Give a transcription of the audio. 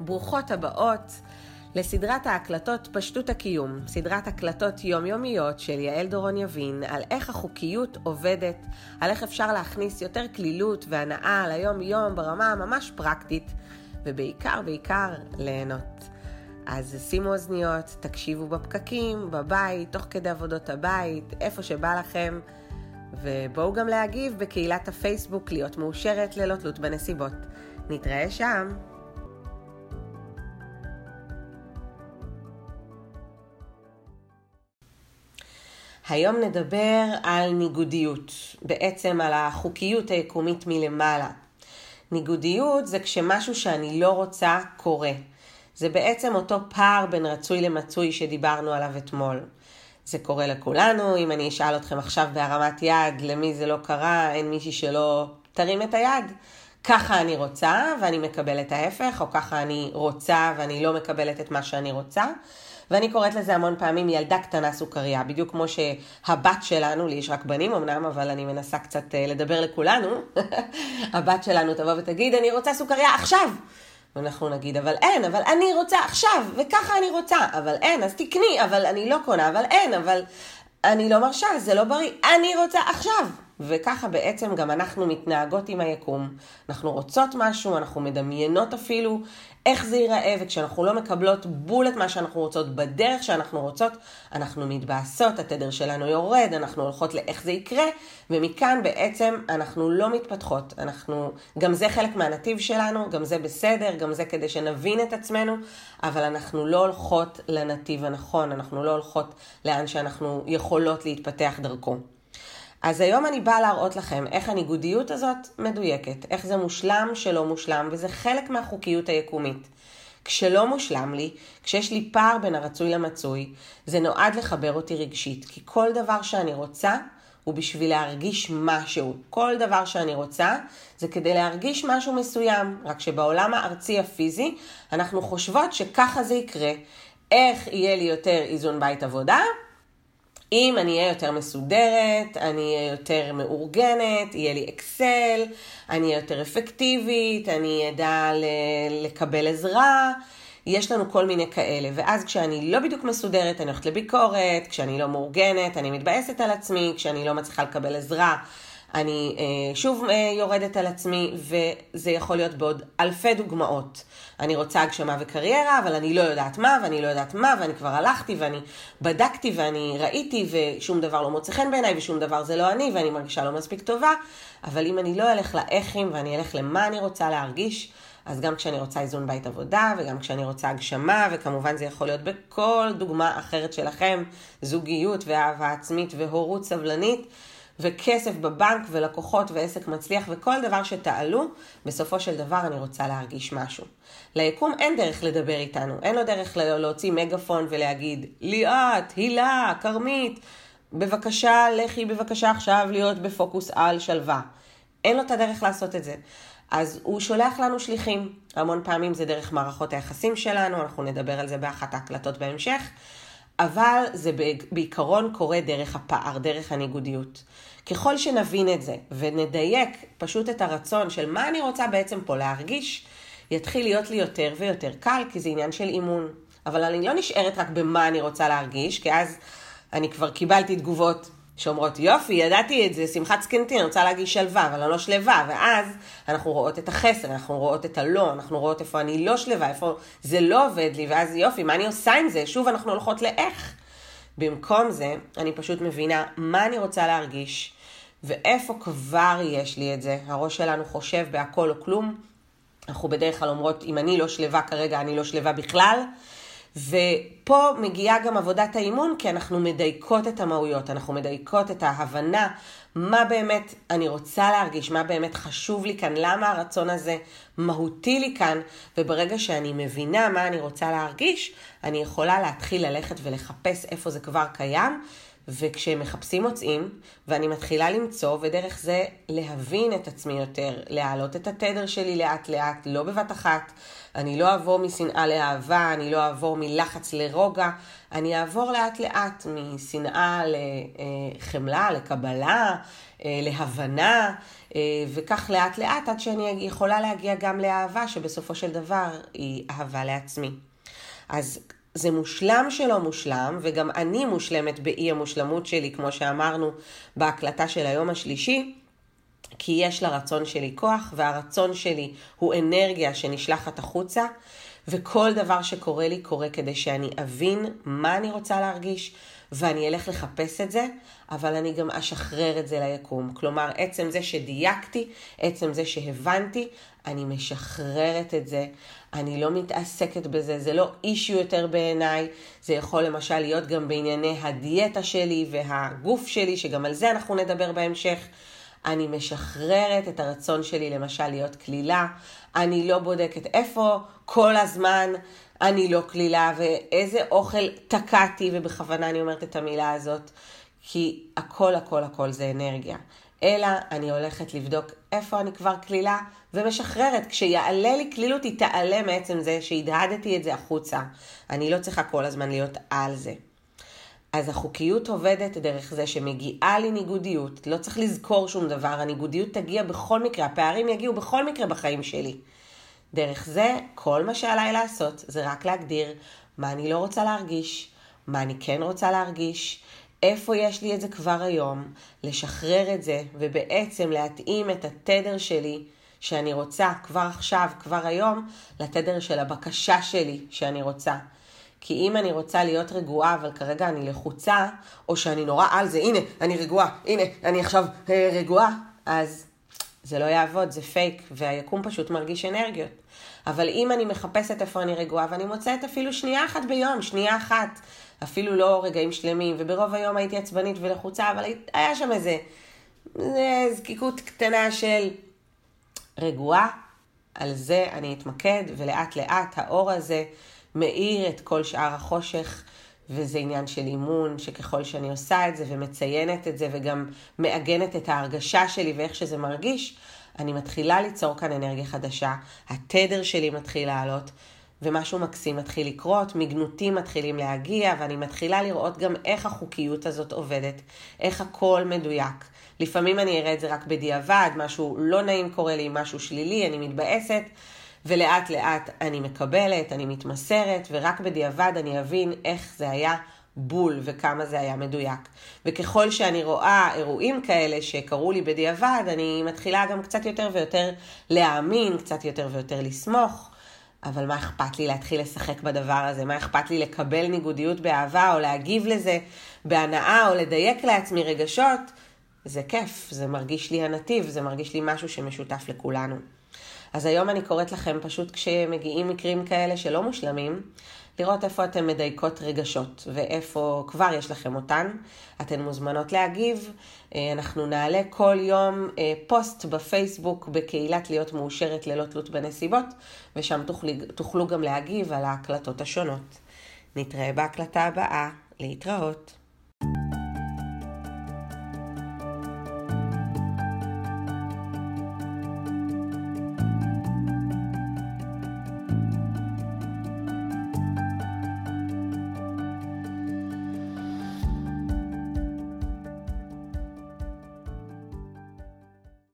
ברוכות הבאות לסדרת ההקלטות פשטות הקיום, סדרת הקלטות יומיומיות של יעל דורון יבין על איך החוקיות עובדת, על איך אפשר להכניס יותר כלילות והנאה ליום-יום ברמה הממש פרקטית, ובעיקר, בעיקר, ליהנות. אז שימו אוזניות, תקשיבו בפקקים, בבית, תוך כדי עבודות הבית, איפה שבא לכם, ובואו גם להגיב בקהילת הפייסבוק להיות מאושרת ללא תלות בנסיבות. נתראה שם. היום נדבר על ניגודיות, בעצם על החוקיות היקומית מלמעלה. ניגודיות זה כשמשהו שאני לא רוצה קורה. זה בעצם אותו פער בין רצוי למצוי שדיברנו עליו אתמול. זה קורה לכולנו, אם אני אשאל אתכם עכשיו בהרמת יד, למי זה לא קרה, אין מישהי שלא תרים את היד. ככה אני רוצה ואני מקבלת ההפך, או ככה אני רוצה ואני לא מקבלת את מה שאני רוצה. ואני קוראת לזה המון פעמים ילדה קטנה סוכריה, בדיוק כמו שהבת שלנו, לי יש רק בנים אמנם, אבל אני מנסה קצת אה, לדבר לכולנו, הבת שלנו תבוא ותגיד, אני רוצה סוכריה עכשיו! ואנחנו נגיד, אבל אין, אבל אני רוצה עכשיו, וככה אני רוצה, אבל אין, אז תקני, אבל אני לא קונה, אבל אין, אבל אני לא מרשה, זה לא בריא, אני רוצה עכשיו. וככה בעצם גם אנחנו מתנהגות עם היקום. אנחנו רוצות משהו, אנחנו מדמיינות אפילו איך זה ייראה, וכשאנחנו לא מקבלות בול את מה שאנחנו רוצות בדרך שאנחנו רוצות, אנחנו מתבאסות, התדר שלנו יורד, אנחנו הולכות לאיך זה יקרה, ומכאן בעצם אנחנו לא מתפתחות. אנחנו, גם זה חלק מהנתיב שלנו, גם זה בסדר, גם זה כדי שנבין את עצמנו, אבל אנחנו לא הולכות לנתיב הנכון, אנחנו לא הולכות לאן שאנחנו יכולות להתפתח דרכו. אז היום אני באה להראות לכם איך הניגודיות הזאת מדויקת, איך זה מושלם שלא מושלם, וזה חלק מהחוקיות היקומית. כשלא מושלם לי, כשיש לי פער בין הרצוי למצוי, זה נועד לחבר אותי רגשית, כי כל דבר שאני רוצה הוא בשביל להרגיש משהו. כל דבר שאני רוצה זה כדי להרגיש משהו מסוים, רק שבעולם הארצי הפיזי אנחנו חושבות שככה זה יקרה. איך יהיה לי יותר איזון בית עבודה? אם אני אהיה יותר מסודרת, אני אהיה יותר מאורגנת, יהיה לי אקסל, אני אהיה יותר אפקטיבית, אני אדע לקבל עזרה, יש לנו כל מיני כאלה. ואז כשאני לא בדיוק מסודרת, אני הולכת לביקורת, כשאני לא מאורגנת, אני מתבאסת על עצמי, כשאני לא מצליחה לקבל עזרה, אני אה, שוב אה, יורדת על עצמי, וזה יכול להיות בעוד אלפי דוגמאות. אני רוצה הגשמה וקריירה, אבל אני לא יודעת מה, ואני לא יודעת מה, ואני כבר הלכתי, ואני בדקתי, ואני ראיתי, ושום דבר לא מוצא חן בעיניי, ושום דבר זה לא אני, ואני מרגישה לא מספיק טובה. אבל אם אני לא אלך לאיכים, ואני אלך למה אני רוצה להרגיש, אז גם כשאני רוצה איזון בית עבודה, וגם כשאני רוצה הגשמה, וכמובן זה יכול להיות בכל דוגמה אחרת שלכם, זוגיות ואהבה עצמית והורות סבלנית. וכסף בבנק ולקוחות ועסק מצליח וכל דבר שתעלו, בסופו של דבר אני רוצה להרגיש משהו. ליקום אין דרך לדבר איתנו, אין לו דרך להוציא מגפון ולהגיד, ליאת, הילה, כרמית, בבקשה, לכי בבקשה עכשיו להיות בפוקוס על שלווה. אין לו את הדרך לעשות את זה. אז הוא שולח לנו שליחים. המון פעמים זה דרך מערכות היחסים שלנו, אנחנו נדבר על זה באחת ההקלטות בהמשך. אבל זה בעיקרון קורה דרך הפער, דרך הניגודיות. ככל שנבין את זה ונדייק פשוט את הרצון של מה אני רוצה בעצם פה להרגיש, יתחיל להיות לי יותר ויותר קל, כי זה עניין של אימון. אבל אני לא נשארת רק במה אני רוצה להרגיש, כי אז אני כבר קיבלתי תגובות שאומרות, יופי, ידעתי את זה, שמחת זקנתי, אני רוצה להגיש שלווה, אבל אני לא שלווה, ואז אנחנו רואות את החסר, אנחנו רואות את הלא, אנחנו רואות איפה אני לא שלווה, איפה זה לא עובד לי, ואז יופי, מה אני עושה עם זה? שוב אנחנו הולכות לאיך. במקום זה, אני פשוט מבינה מה אני רוצה להרגיש, ואיפה כבר יש לי את זה. הראש שלנו חושב בהכל או כלום. אנחנו בדרך כלל אומרות, אם אני לא שלווה כרגע, אני לא שלווה בכלל. ופה מגיעה גם עבודת האימון, כי אנחנו מדייקות את המהויות, אנחנו מדייקות את ההבנה מה באמת אני רוצה להרגיש, מה באמת חשוב לי כאן, למה הרצון הזה מהותי לי כאן, וברגע שאני מבינה מה אני רוצה להרגיש, אני יכולה להתחיל ללכת ולחפש איפה זה כבר קיים, וכשהם מחפשים מוצאים, ואני מתחילה למצוא, ודרך זה להבין את עצמי יותר, להעלות את התדר שלי לאט לאט, לא בבת אחת. אני לא אעבור משנאה לאהבה, אני לא אעבור מלחץ לרוגע, אני אעבור לאט לאט משנאה לחמלה, לקבלה, להבנה, וכך לאט לאט עד שאני יכולה להגיע גם לאהבה, שבסופו של דבר היא אהבה לעצמי. אז זה מושלם שלא מושלם, וגם אני מושלמת באי המושלמות שלי, כמו שאמרנו בהקלטה של היום השלישי, כי יש לרצון שלי כוח, והרצון שלי הוא אנרגיה שנשלחת החוצה, וכל דבר שקורה לי קורה כדי שאני אבין מה אני רוצה להרגיש, ואני אלך לחפש את זה, אבל אני גם אשחרר את זה ליקום. כלומר, עצם זה שדייקתי, עצם זה שהבנתי, אני משחררת את זה, אני לא מתעסקת בזה, זה לא אישיו יותר בעיניי, זה יכול למשל להיות גם בענייני הדיאטה שלי והגוף שלי, שגם על זה אנחנו נדבר בהמשך. אני משחררת את הרצון שלי למשל להיות כלילה, אני לא בודקת איפה כל הזמן אני לא כלילה ואיזה אוכל תקעתי, ובכוונה אני אומרת את המילה הזאת, כי הכל הכל הכל זה אנרגיה. אלא אני הולכת לבדוק איפה אני כבר כלילה ומשחררת. כשיעלה לי כלילות היא תעלה מעצם זה שהדהדתי את זה החוצה. אני לא צריכה כל הזמן להיות על זה. אז החוקיות עובדת דרך זה שמגיעה לי ניגודיות, לא צריך לזכור שום דבר, הניגודיות תגיע בכל מקרה, הפערים יגיעו בכל מקרה בחיים שלי. דרך זה, כל מה שעליי לעשות זה רק להגדיר מה אני לא רוצה להרגיש, מה אני כן רוצה להרגיש, איפה יש לי את זה כבר היום, לשחרר את זה, ובעצם להתאים את התדר שלי שאני רוצה כבר עכשיו, כבר היום, לתדר של הבקשה שלי שאני רוצה. כי אם אני רוצה להיות רגועה, אבל כרגע אני לחוצה, או שאני נורא על זה, הנה, אני רגועה, הנה, אני עכשיו אה, רגועה, אז זה לא יעבוד, זה פייק, והיקום פשוט מרגיש אנרגיות. אבל אם אני מחפשת איפה אני רגועה, ואני מוצאת אפילו שנייה אחת ביום, שנייה אחת, אפילו לא רגעים שלמים, וברוב היום הייתי עצבנית ולחוצה, אבל היה שם איזה, איזה זקיקות קטנה של רגועה, על זה אני אתמקד, ולאט לאט האור הזה מאיר את כל שאר החושך, וזה עניין של אימון, שככל שאני עושה את זה ומציינת את זה, וגם מעגנת את ההרגשה שלי ואיך שזה מרגיש, אני מתחילה ליצור כאן אנרגיה חדשה, התדר שלי מתחיל לעלות, ומשהו מקסים מתחיל לקרות, מגנותים מתחילים להגיע, ואני מתחילה לראות גם איך החוקיות הזאת עובדת, איך הכל מדויק. לפעמים אני אראה את זה רק בדיעבד, משהו לא נעים קורה לי, משהו שלילי, אני מתבאסת, ולאט לאט אני מקבלת, אני מתמסרת, ורק בדיעבד אני אבין איך זה היה בול וכמה זה היה מדויק. וככל שאני רואה אירועים כאלה שקרו לי בדיעבד, אני מתחילה גם קצת יותר ויותר להאמין, קצת יותר ויותר לסמוך. אבל מה אכפת לי להתחיל לשחק בדבר הזה? מה אכפת לי לקבל ניגודיות באהבה או להגיב לזה בהנאה או לדייק לעצמי רגשות? זה כיף, זה מרגיש לי הנתיב, זה מרגיש לי משהו שמשותף לכולנו. אז היום אני קוראת לכם פשוט כשמגיעים מקרים כאלה שלא מושלמים, לראות איפה אתן מדייקות רגשות ואיפה כבר יש לכם אותן. אתן מוזמנות להגיב. אה, אנחנו נעלה כל יום אה, פוסט בפייסבוק בקהילת להיות מאושרת ללא תלות בנסיבות, ושם תוכלו, תוכלו גם להגיב על ההקלטות השונות. נתראה בהקלטה הבאה. להתראות.